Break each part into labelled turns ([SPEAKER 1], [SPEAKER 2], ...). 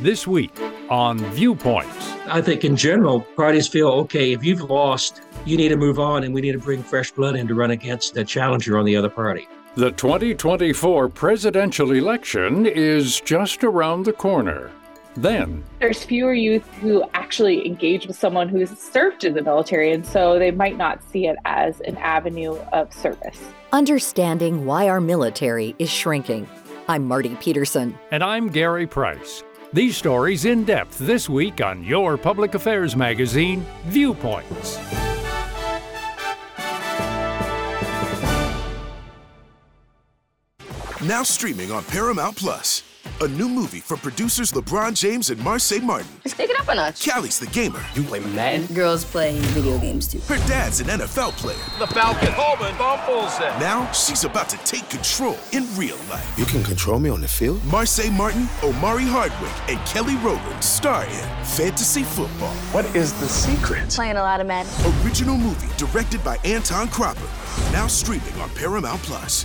[SPEAKER 1] This week on Viewpoints.
[SPEAKER 2] I think in general, parties feel okay, if you've lost, you need to move on and we need to bring fresh blood in to run against the challenger on the other party.
[SPEAKER 1] The 2024 presidential election is just around the corner. Then,
[SPEAKER 3] there's fewer youth who actually engage with someone who's served in the military, and so they might not see it as an avenue of service.
[SPEAKER 4] Understanding why our military is shrinking. I'm Marty Peterson.
[SPEAKER 1] And I'm Gary Price. These stories in depth this week on your public affairs magazine, Viewpoints.
[SPEAKER 5] Now streaming on Paramount Plus. A new movie from producers LeBron James and Marsai Martin.
[SPEAKER 6] Let's take it up a notch.
[SPEAKER 5] Callie's the gamer.
[SPEAKER 7] You play Madden?
[SPEAKER 6] Girls play video games too.
[SPEAKER 5] Her dad's an NFL player.
[SPEAKER 8] The Falcon. Coleman fumbles it.
[SPEAKER 5] Now she's about to take control in real life.
[SPEAKER 7] You can control me on the field?
[SPEAKER 5] Marsai Martin, Omari Hardwick, and Kelly Rowland star in Fantasy Football.
[SPEAKER 7] What is the secret?
[SPEAKER 6] Playing a lot of Madden.
[SPEAKER 5] Original movie directed by Anton Cropper. Now streaming on Paramount Plus.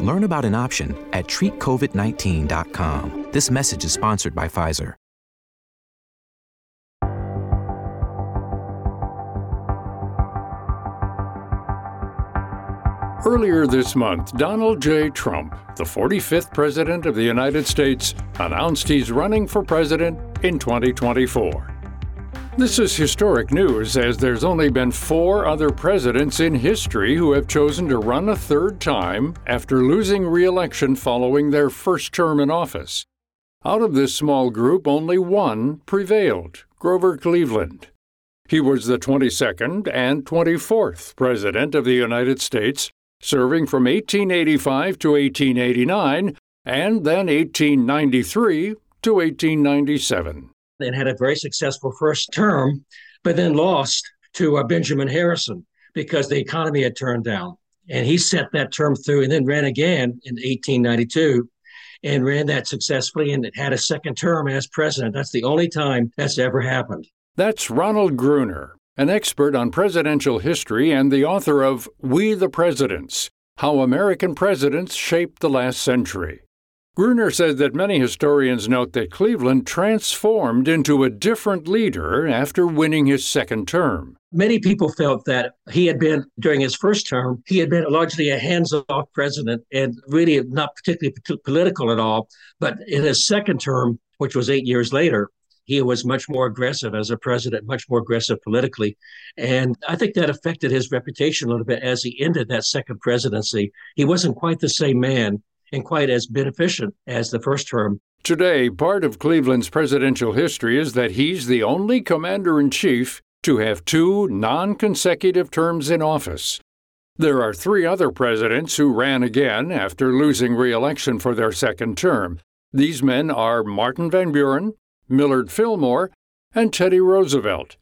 [SPEAKER 9] Learn about an option at treatcovid19.com. This message is sponsored by Pfizer.
[SPEAKER 1] Earlier this month, Donald J. Trump, the 45th President of the United States, announced he's running for president in 2024. This is historic news as there's only been four other presidents in history who have chosen to run a third time after losing re election following their first term in office. Out of this small group, only one prevailed Grover Cleveland. He was the 22nd and 24th President of the United States, serving from 1885 to 1889 and then 1893 to 1897.
[SPEAKER 2] And had a very successful first term, but then lost to uh, Benjamin Harrison because the economy had turned down. And he set that term through and then ran again in 1892 and ran that successfully and had a second term as president. That's the only time that's ever happened.
[SPEAKER 1] That's Ronald Gruner, an expert on presidential history and the author of We the Presidents How American Presidents Shaped the Last Century. Gruner said that many historians note that Cleveland transformed into a different leader after winning his second term.
[SPEAKER 2] Many people felt that he had been, during his first term, he had been largely a hands off president and really not particularly political at all. But in his second term, which was eight years later, he was much more aggressive as a president, much more aggressive politically. And I think that affected his reputation a little bit as he ended that second presidency. He wasn't quite the same man and quite as beneficent as the first term.
[SPEAKER 1] Today, part of Cleveland's presidential history is that he's the only commander in chief to have two non consecutive terms in office. There are three other presidents who ran again after losing re election for their second term. These men are Martin Van Buren, Millard Fillmore, and Teddy Roosevelt.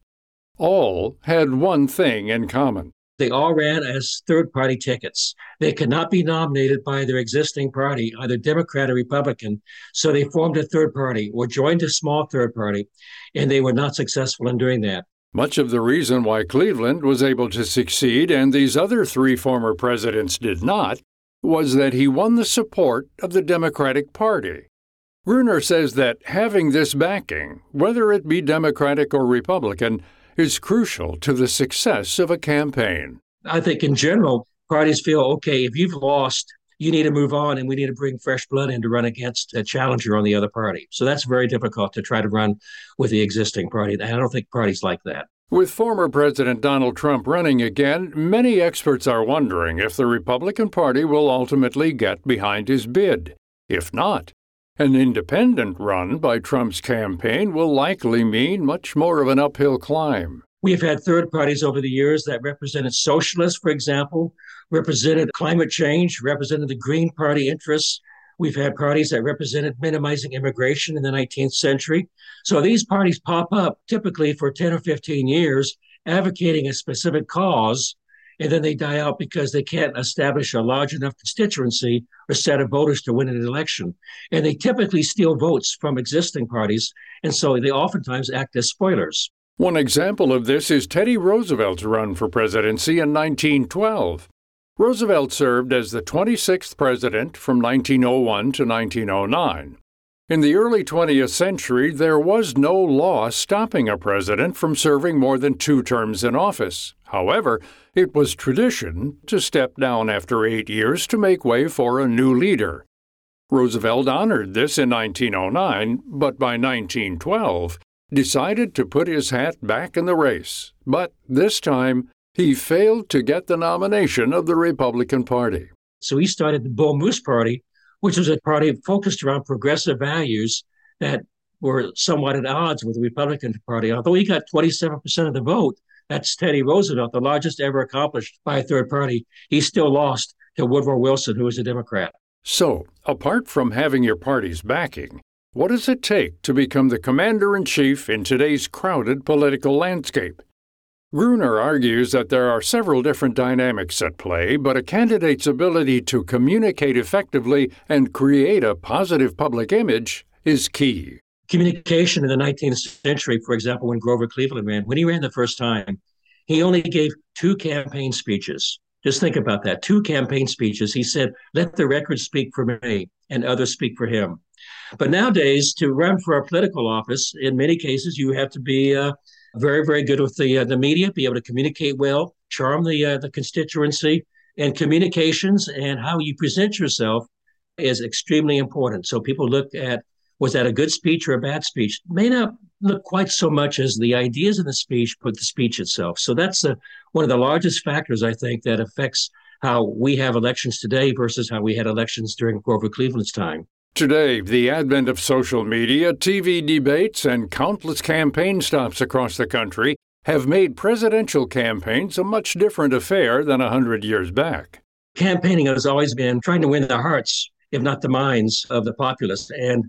[SPEAKER 1] All had one thing in common
[SPEAKER 2] they all ran as third party tickets. They could not be nominated by their existing party, either Democrat or Republican. So they formed a third party or joined a small third party, and they were not successful in doing that.
[SPEAKER 1] Much of the reason why Cleveland was able to succeed and these other three former presidents did not was that he won the support of the Democratic Party. Gruner says that having this backing, whether it be Democratic or Republican, is crucial to the success of a campaign.
[SPEAKER 2] I think in general, parties feel okay, if you've lost, you need to move on and we need to bring fresh blood in to run against a challenger on the other party. So that's very difficult to try to run with the existing party. I don't think parties like that.
[SPEAKER 1] With former President Donald Trump running again, many experts are wondering if the Republican Party will ultimately get behind his bid. If not, an independent run by Trump's campaign will likely mean much more of an uphill climb.
[SPEAKER 2] We've had third parties over the years that represented socialists, for example, represented climate change, represented the Green Party interests. We've had parties that represented minimizing immigration in the 19th century. So these parties pop up typically for 10 or 15 years advocating a specific cause, and then they die out because they can't establish a large enough constituency or set of voters to win an election. And they typically steal votes from existing parties, and so they oftentimes act as spoilers.
[SPEAKER 1] One example of this is Teddy Roosevelt's run for presidency in 1912. Roosevelt served as the 26th president from 1901 to 1909. In the early 20th century, there was no law stopping a president from serving more than two terms in office. However, it was tradition to step down after eight years to make way for a new leader. Roosevelt honored this in 1909, but by 1912, decided to put his hat back in the race. But this time, he failed to get the nomination of the Republican Party.
[SPEAKER 2] So he started the Bull Moose Party, which was a party focused around progressive values that were somewhat at odds with the Republican Party. Although he got 27% of the vote, that's Teddy Roosevelt, the largest ever accomplished by a third party. He still lost to Woodrow Wilson, who was a Democrat.
[SPEAKER 1] So, apart from having your party's backing, what does it take to become the commander in chief in today's crowded political landscape? Gruner argues that there are several different dynamics at play, but a candidate's ability to communicate effectively and create a positive public image is key.
[SPEAKER 2] Communication in the 19th century, for example, when Grover Cleveland ran, when he ran the first time, he only gave two campaign speeches. Just think about that two campaign speeches. He said, Let the record speak for me and others speak for him. But nowadays, to run for a political office, in many cases, you have to be uh, very, very good with the uh, the media, be able to communicate well, charm the uh, the constituency, and communications and how you present yourself is extremely important. So people look at was that a good speech or a bad speech? May not look quite so much as the ideas in the speech, but the speech itself. So that's a, one of the largest factors I think that affects how we have elections today versus how we had elections during Grover Cleveland's time.
[SPEAKER 1] Today, the advent of social media, TV debates, and countless campaign stops across the country have made presidential campaigns a much different affair than a hundred years back.
[SPEAKER 2] Campaigning has always been trying to win the hearts, if not the minds, of the populace. And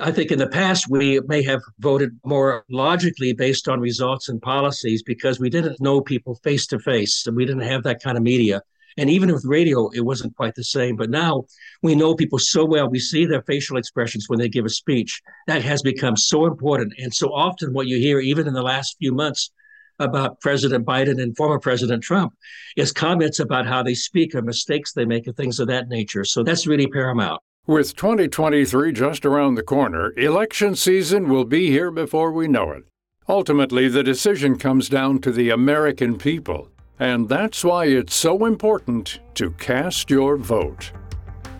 [SPEAKER 2] I think in the past we may have voted more logically based on results and policies because we didn't know people face to face and we didn't have that kind of media. And even with radio, it wasn't quite the same. But now we know people so well. We see their facial expressions when they give a speech. That has become so important. And so often, what you hear, even in the last few months, about President Biden and former President Trump is comments about how they speak or mistakes they make and things of that nature. So that's really paramount.
[SPEAKER 1] With 2023 just around the corner, election season will be here before we know it. Ultimately, the decision comes down to the American people. And that's why it's so important to cast your vote.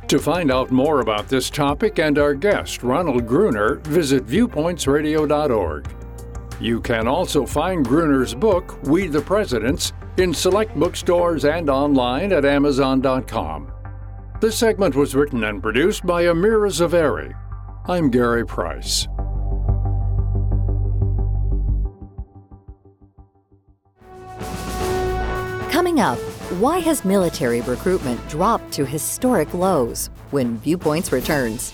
[SPEAKER 1] To find out more about this topic and our guest, Ronald Gruner, visit viewpointsradio.org. You can also find Gruner's book, We the Presidents, in select bookstores and online at Amazon.com. This segment was written and produced by Amira Zaveri. I'm Gary Price.
[SPEAKER 4] Coming up, why has military recruitment dropped to historic lows when Viewpoints returns?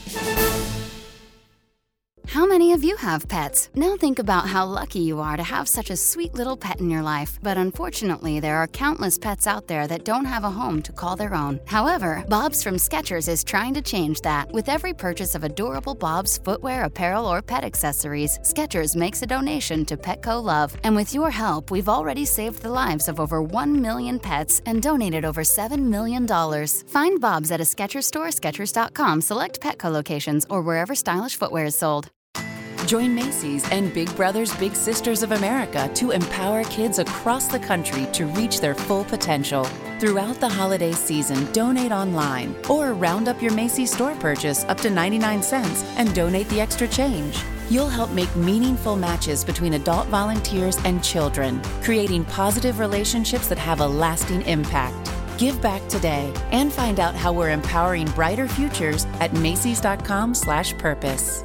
[SPEAKER 10] Many of you have pets? Now think about how lucky you are to have such a sweet little pet in your life. But unfortunately, there are countless pets out there that don't have a home to call their own. However, Bob's from Skechers is trying to change that. With every purchase of adorable Bob's footwear, apparel, or pet accessories, Skechers makes a donation to Petco Love. And with your help, we've already saved the lives of over 1 million pets and donated over $7 million. Find Bob's at a Skechers store, Skechers.com, select Petco locations, or wherever stylish footwear is sold.
[SPEAKER 11] Join Macy's and Big Brothers Big Sisters of America to empower kids across the country to reach their full potential. Throughout the holiday season, donate online or round up your Macy's store purchase up to 99 cents and donate the extra change. You'll help make meaningful matches between adult volunteers and children, creating positive relationships that have a lasting impact. Give back today and find out how we're empowering brighter futures at macys.com/purpose.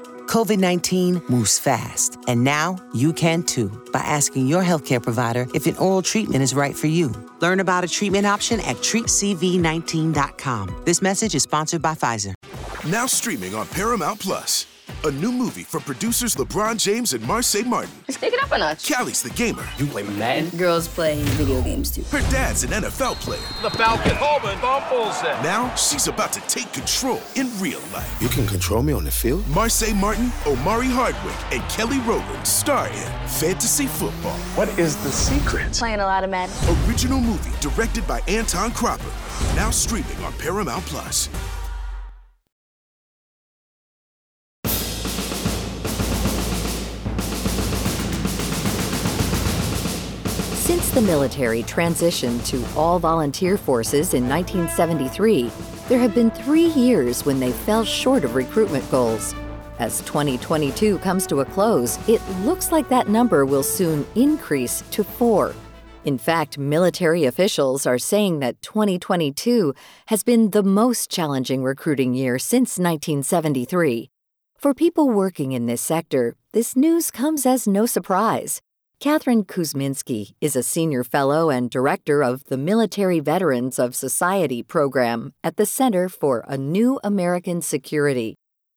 [SPEAKER 12] COVID 19 moves fast, and now you can too by asking your healthcare provider if an oral treatment is right for you. Learn about a treatment option at treatcovid19.com. This message is sponsored by Pfizer.
[SPEAKER 5] Now streaming on Paramount Plus. A new movie from producers LeBron James and Marsai Martin.
[SPEAKER 6] Let's take it up a notch.
[SPEAKER 5] Callie's the gamer.
[SPEAKER 7] You play Madden?
[SPEAKER 6] Girls play video games too.
[SPEAKER 5] Her dad's an NFL player.
[SPEAKER 8] The Falcon. Coleman fumbles it.
[SPEAKER 5] Now she's about to take control in real life.
[SPEAKER 7] You can control me on the field?
[SPEAKER 5] Marsai Martin, Omari Hardwick, and Kelly Rowland star in Fantasy Football.
[SPEAKER 7] What is the secret?
[SPEAKER 6] Playing a lot of men.
[SPEAKER 5] Original movie directed by Anton Cropper. Now streaming on Paramount Plus.
[SPEAKER 4] The military transitioned to all volunteer forces in 1973, there have been three years when they fell short of recruitment goals. As 2022 comes to a close, it looks like that number will soon increase to four. In fact, military officials are saying that 2022 has been the most challenging recruiting year since 1973. For people working in this sector, this news comes as no surprise. Katherine Kuzminski is a senior fellow and director of the Military Veterans of Society program at the Center for a New American Security.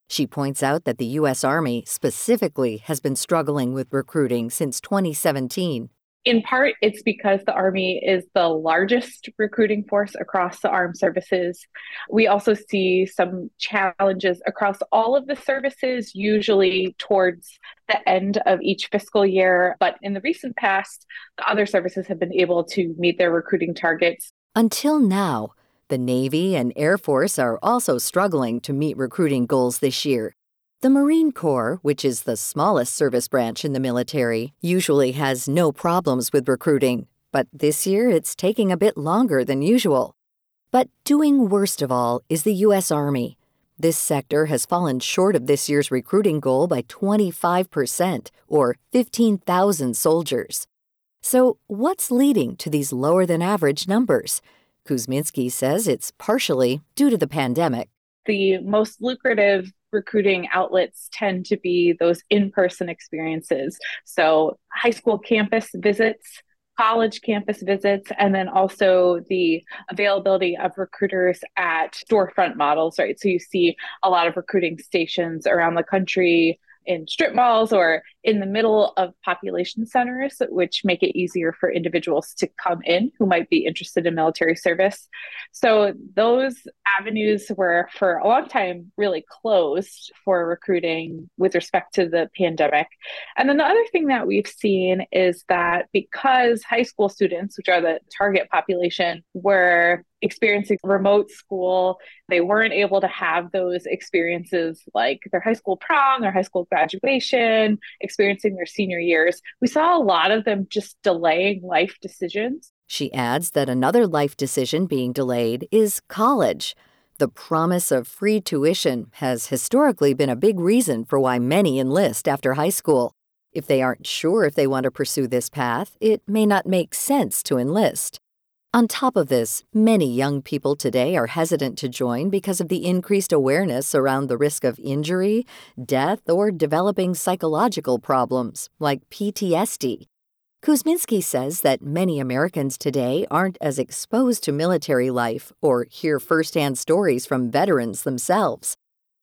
[SPEAKER 4] She points out that the U.S. Army specifically has been struggling with recruiting since 2017.
[SPEAKER 3] In part, it's because the Army is the largest recruiting force across the armed services. We also see some challenges across all of the services, usually towards the end of each fiscal year. But in the recent past, the other services have been able to meet their recruiting targets.
[SPEAKER 4] Until now, the Navy and Air Force are also struggling to meet recruiting goals this year. The Marine Corps, which is the smallest service branch in the military, usually has no problems with recruiting, but this year it's taking a bit longer than usual. But doing worst of all is the U.S. Army. This sector has fallen short of this year's recruiting goal by 25%, or 15,000 soldiers. So, what's leading to these lower than average numbers? Kuzminski says it's partially due to the pandemic.
[SPEAKER 3] The most lucrative recruiting outlets tend to be those in person experiences. So, high school campus visits, college campus visits, and then also the availability of recruiters at storefront models, right? So, you see a lot of recruiting stations around the country in strip malls or in the middle of population centers, which make it easier for individuals to come in who might be interested in military service. So, those avenues were for a long time really closed for recruiting with respect to the pandemic. And then the other thing that we've seen is that because high school students, which are the target population, were experiencing remote school. They weren't able to have those experiences like their high school prom, their high school graduation, experiencing their senior years. We saw a lot of them just delaying life decisions.
[SPEAKER 4] She adds that another life decision being delayed is college. The promise of free tuition has historically been a big reason for why many enlist after high school. If they aren't sure if they want to pursue this path, it may not make sense to enlist. On top of this, many young people today are hesitant to join because of the increased awareness around the risk of injury, death, or developing psychological problems like PTSD. Kuzminski says that many Americans today aren't as exposed to military life or hear firsthand stories from veterans themselves.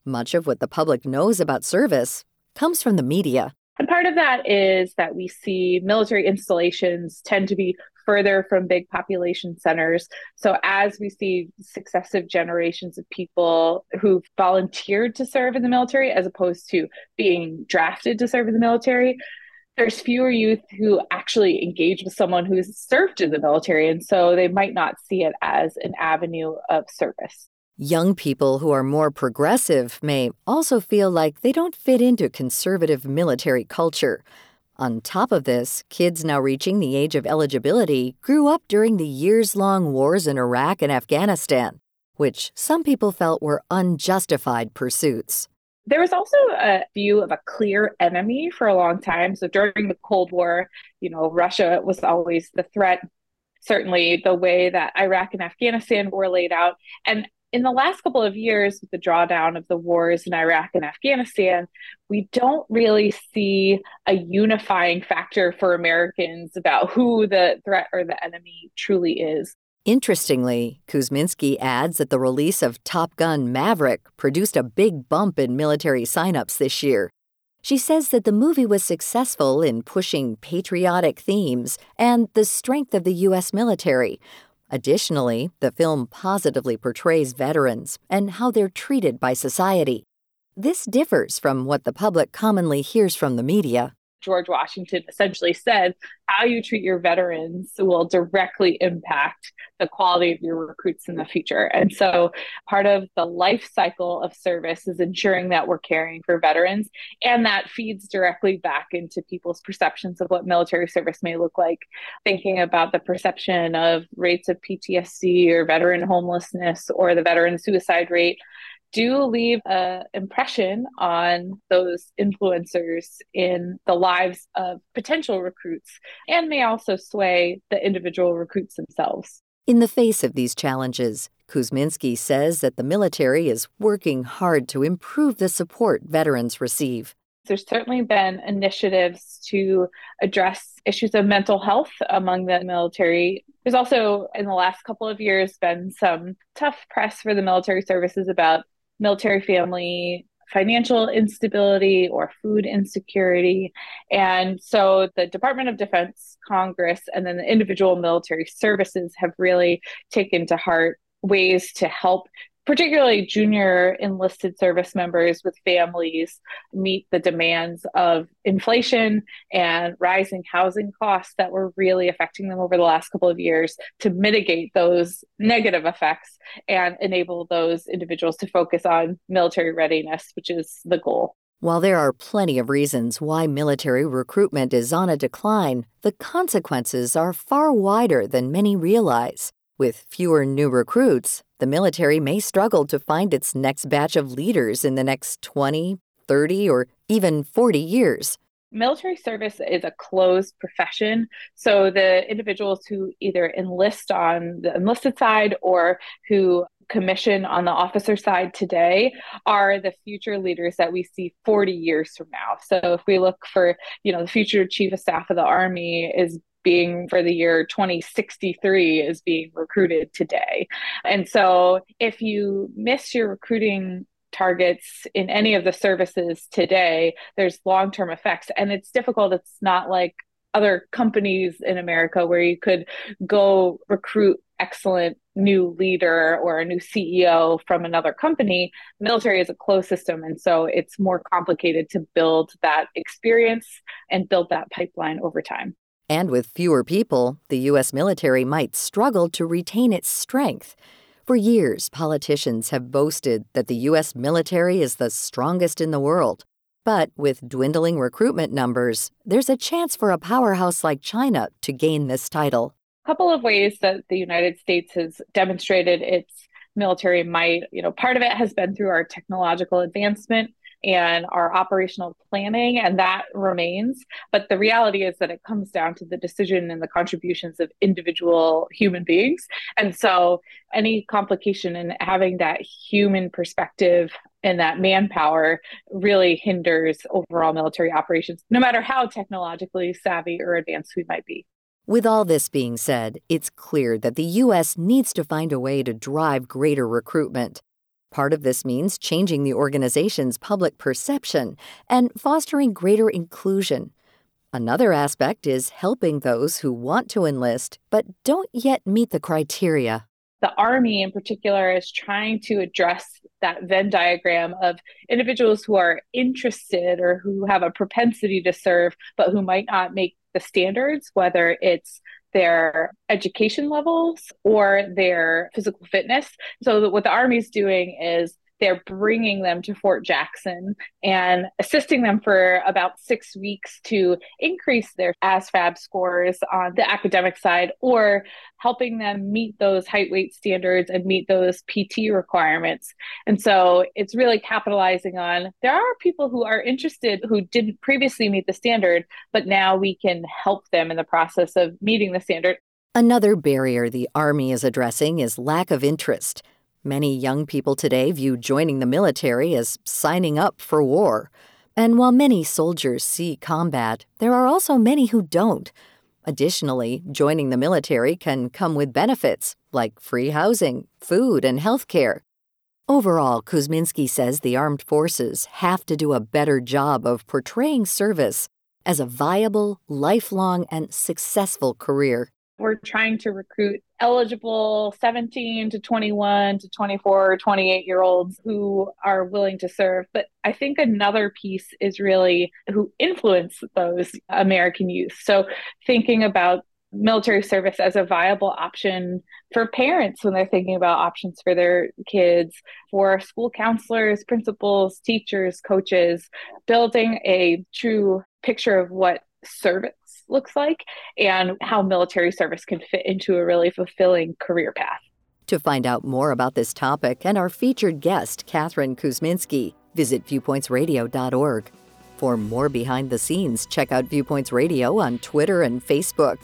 [SPEAKER 4] Much of what the public knows about service comes from the media.
[SPEAKER 3] And part of that is that we see military installations tend to be further from big population centers. So, as we see successive generations of people who've volunteered to serve in the military as opposed to being drafted to serve in the military, there's fewer youth who actually engage with someone who's served in the military. And so they might not see it as an avenue of service.
[SPEAKER 4] Young people who are more progressive may also feel like they don't fit into conservative military culture. On top of this, kids now reaching the age of eligibility grew up during the years long wars in Iraq and Afghanistan, which some people felt were unjustified pursuits.
[SPEAKER 3] There was also a view of a clear enemy for a long time. So during the Cold War, you know, Russia was always the threat. Certainly, the way that Iraq and Afghanistan were laid out. And in the last couple of years, with the drawdown of the wars in Iraq and Afghanistan, we don't really see a unifying factor for Americans about who the threat or the enemy truly is.
[SPEAKER 4] Interestingly, Kuzminski adds that the release of Top Gun Maverick produced a big bump in military signups this year. She says that the movie was successful in pushing patriotic themes and the strength of the U.S. military. Additionally, the film positively portrays veterans and how they're treated by society. This differs from what the public commonly hears from the media.
[SPEAKER 3] George Washington essentially said how you treat your veterans will directly impact the quality of your recruits in the future. And so part of the life cycle of service is ensuring that we're caring for veterans and that feeds directly back into people's perceptions of what military service may look like. Thinking about the perception of rates of PTSD or veteran homelessness or the veteran suicide rate do leave an impression on those influencers in the lives of potential recruits and may also sway the individual recruits themselves.
[SPEAKER 4] In the face of these challenges, Kuzminski says that the military is working hard to improve the support veterans receive.
[SPEAKER 3] There's certainly been initiatives to address issues of mental health among the military. There's also, in the last couple of years, been some tough press for the military services about military family financial instability or food insecurity. And so the Department of Defense, Congress, and then the individual military services have really taken to heart ways to help particularly junior enlisted service members with families meet the demands of inflation and rising housing costs that were really affecting them over the last couple of years to mitigate those negative effects and enable those individuals to focus on military readiness, which is the goal.
[SPEAKER 4] While there are plenty of reasons why military recruitment is on a decline, the consequences are far wider than many realize. With fewer new recruits, the military may struggle to find its next batch of leaders in the next 20, 30, or even 40 years.
[SPEAKER 3] Military service is a closed profession. So the individuals who either enlist on the enlisted side or who commission on the officer side today are the future leaders that we see 40 years from now. So if we look for, you know, the future chief of staff of the army is being for the year 2063 is being recruited today. And so if you miss your recruiting targets in any of the services today, there's long term effects. And it's difficult. It's not like other companies in America where you could go recruit excellent new leader or a new CEO from another company. Military is a closed system. And so it's more complicated to build that experience and build that pipeline over time.
[SPEAKER 4] And with fewer people, the U.S. military might struggle to retain its strength. For years, politicians have boasted that the U.S. military is the strongest in the world. But with dwindling recruitment numbers, there's a chance for a powerhouse like China to gain this title.
[SPEAKER 3] A couple of ways that the United States has demonstrated its military might. You know, part of it has been through our technological advancement and our operational planning, and that remains. But the reality is that it comes down to the decision and the contributions of individual human beings. And so, any complication in having that human perspective and that manpower really hinders overall military operations, no matter how technologically savvy or advanced we might be.
[SPEAKER 4] With all this being said, it's clear that the U.S. needs to find a way to drive greater recruitment. Part of this means changing the organization's public perception and fostering greater inclusion. Another aspect is helping those who want to enlist but don't yet meet the criteria.
[SPEAKER 3] The Army, in particular, is trying to address that Venn diagram of individuals who are interested or who have a propensity to serve, but who might not make the standards, whether it's their education levels or their physical fitness. So what the Army's doing is they're bringing them to Fort Jackson and assisting them for about six weeks to increase their ASVAB scores on the academic side or helping them meet those height weight standards and meet those PT requirements. And so it's really capitalizing on there are people who are interested who didn't previously meet the standard, but now we can help them in the process of meeting the standard.
[SPEAKER 4] Another barrier the Army is addressing is lack of interest. Many young people today view joining the military as signing up for war. And while many soldiers see combat, there are also many who don't. Additionally, joining the military can come with benefits like free housing, food, and health care. Overall, Kuzminski says the armed forces have to do a better job of portraying service as a viable, lifelong, and successful career.
[SPEAKER 3] We're trying to recruit eligible 17 to 21 to 24 28 year olds who are willing to serve. But i think another piece is really who influence those american youth. So thinking about military service as a viable option for parents when they're thinking about options for their kids, for school counselors, principals, teachers, coaches, building a true picture of what service looks like and how military service can fit into a really fulfilling career path.
[SPEAKER 4] To find out more about this topic and our featured guest, Katherine Kuzminski, visit viewpointsradio.org. For more behind the scenes, check out Viewpoints Radio on Twitter and Facebook.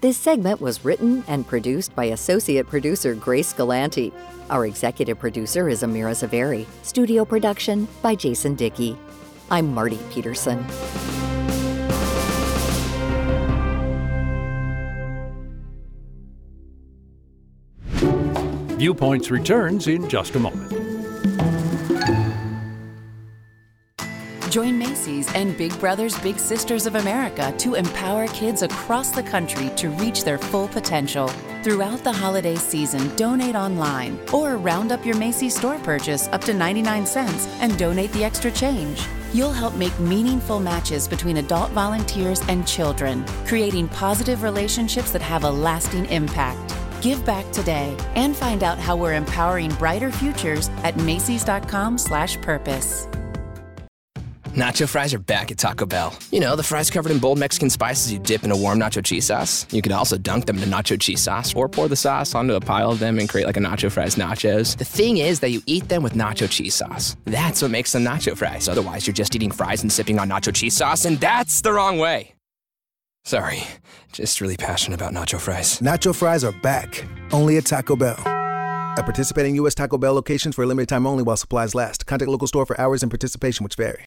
[SPEAKER 4] This segment was written and produced by associate producer Grace Galanti. Our executive producer is Amira Zaveri. Studio production by Jason Dickey. I'm Marty Peterson.
[SPEAKER 1] Viewpoints returns in just a moment.
[SPEAKER 11] Join Macy's and Big Brothers Big Sisters of America to empower kids across the country to reach their full potential. Throughout the holiday season, donate online or round up your Macy's store purchase up to 99 cents and donate the extra change. You'll help make meaningful matches between adult volunteers and children, creating positive relationships that have a lasting impact. Give back today and find out how we're empowering brighter futures at macys.com/purpose.
[SPEAKER 13] Nacho fries are back at Taco Bell. You know, the fries covered in bold Mexican spices you dip in a warm nacho cheese sauce. You could also dunk them in nacho cheese sauce or pour the sauce onto a pile of them and create like a nacho fries nachos. The thing is that you eat them with nacho cheese sauce. That's what makes them nacho fries. Otherwise, you're just eating fries and sipping on nacho cheese sauce, and that's the wrong way. Sorry, just really passionate about nacho fries.
[SPEAKER 14] Nacho fries are back, only at Taco Bell. At participating U.S. Taco Bell locations for a limited time only while supplies last. Contact local store for hours and participation which vary.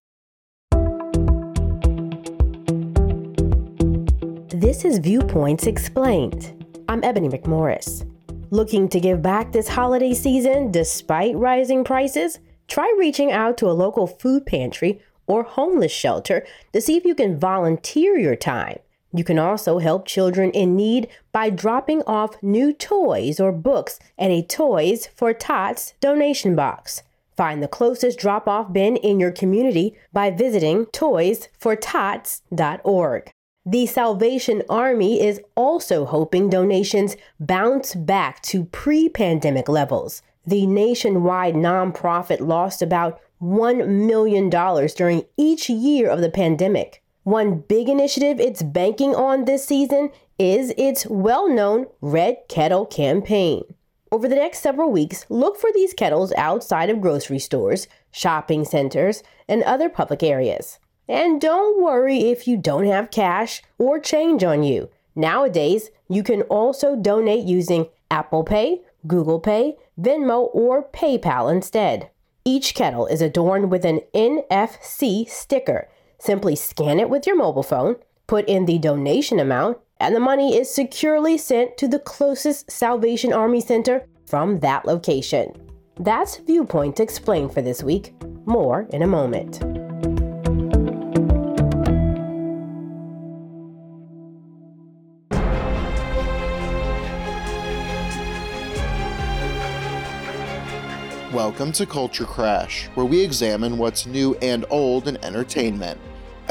[SPEAKER 15] This is Viewpoints Explained. I'm Ebony McMorris. Looking to give back this holiday season despite rising prices? Try reaching out to a local food pantry or homeless shelter to see if you can volunteer your time. You can also help children in need by dropping off new toys or books at a Toys for Tots donation box. Find the closest drop off bin in your community by visiting toysfortots.org. The Salvation Army is also hoping donations bounce back to pre pandemic levels. The nationwide nonprofit lost about $1 million during each year of the pandemic. One big initiative it's banking on this season is its well known Red Kettle campaign. Over the next several weeks, look for these kettles outside of grocery stores, shopping centers, and other public areas. And don't worry if you don't have cash or change on you. Nowadays, you can also donate using Apple Pay, Google Pay, Venmo, or PayPal instead. Each kettle is adorned with an NFC sticker. Simply scan it with your mobile phone, put in the donation amount, and the money is securely sent to the closest Salvation Army Center from that location. That's Viewpoint Explained for this week. More in a moment.
[SPEAKER 16] Welcome to Culture Crash, where we examine what's new and old in entertainment.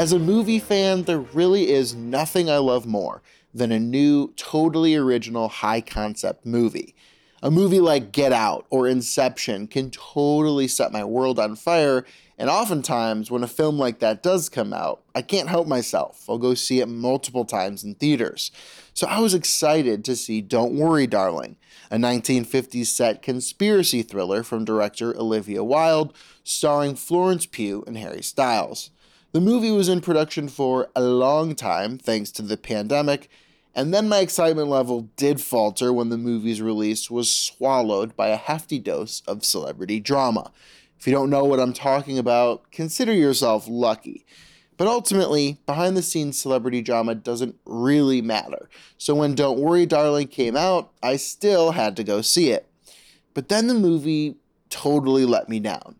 [SPEAKER 16] As a movie fan, there really is nothing I love more than a new, totally original, high concept movie. A movie like Get Out or Inception can totally set my world on fire, and oftentimes, when a film like that does come out, I can't help myself. I'll go see it multiple times in theaters. So I was excited to see Don't Worry, Darling, a 1950s set conspiracy thriller from director Olivia Wilde, starring Florence Pugh and Harry Styles. The movie was in production for a long time, thanks to the pandemic, And then my excitement level did falter when the movie's release was swallowed by a hefty dose of celebrity drama. If you don't know what I'm talking about, consider yourself lucky. But ultimately, behind the scenes celebrity drama doesn't really matter. So when Don't Worry Darling came out, I still had to go see it. But then the movie totally let me down.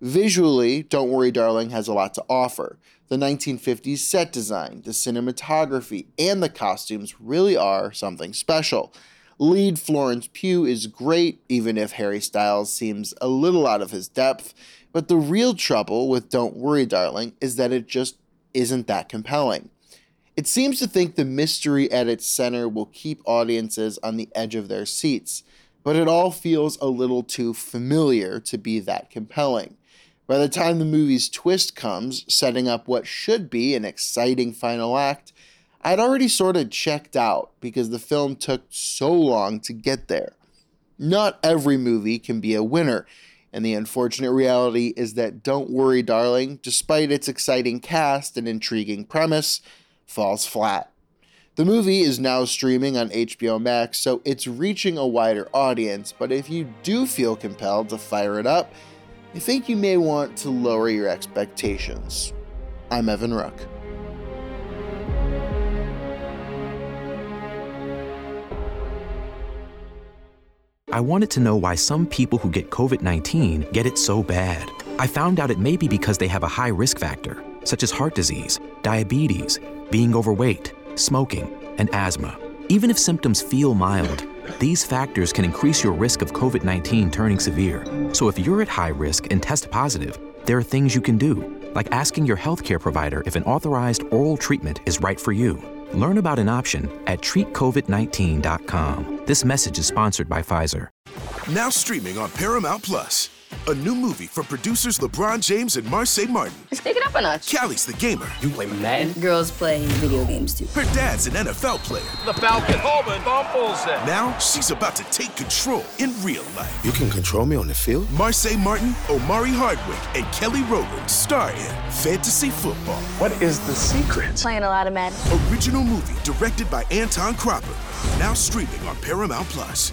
[SPEAKER 16] Visually, Don't Worry Darling has a lot to offer. The 1950s set design, the cinematography, and the costumes really are something special. Lead Florence Pugh is great, even if Harry Styles seems a little out of his depth. But the real trouble with Don't Worry Darling is that it just isn't that compelling. It seems to think the mystery at its center will keep audiences on the edge of their seats, but it all feels a little too familiar to be that compelling. By the time the movie's twist comes, setting up what should be an exciting final act, I'd already sort of checked out because the film took so long to get there. Not every movie can be a winner, and the unfortunate reality is that Don't Worry Darling, despite its exciting cast and intriguing premise, falls flat. The movie is now streaming on HBO Max, so it's reaching a wider audience, but if you do feel compelled to fire it up, I think you may want to lower your expectations. I'm Evan Rook.
[SPEAKER 9] I wanted to know why some people who get COVID 19 get it so bad. I found out it may be because they have a high risk factor, such as heart disease, diabetes, being overweight, smoking, and asthma. Even if symptoms feel mild, these factors can increase your risk of COVID 19 turning severe. So if you're at high risk and test positive, there are things you can do, like asking your healthcare provider if an authorized oral treatment is right for you. Learn about an option at treatcovid19.com. This message is sponsored by Pfizer.
[SPEAKER 5] Now streaming on Paramount Plus. A new movie from producers LeBron James and Marsai Martin.
[SPEAKER 6] Let's take it up a notch.
[SPEAKER 5] Callie's the gamer.
[SPEAKER 7] You play Madden?
[SPEAKER 6] Girls play video games too.
[SPEAKER 5] Her dad's an NFL player.
[SPEAKER 8] The Falcon. Coleman fumbles it.
[SPEAKER 5] Now she's about to take control in real life.
[SPEAKER 7] You can control me on the field?
[SPEAKER 5] Marsai Martin, Omari Hardwick, and Kelly Rowland star in Fantasy Football.
[SPEAKER 7] What is the secret?
[SPEAKER 6] Playing a lot of Madden.
[SPEAKER 5] Original movie directed by Anton Cropper. Now streaming on Paramount Plus.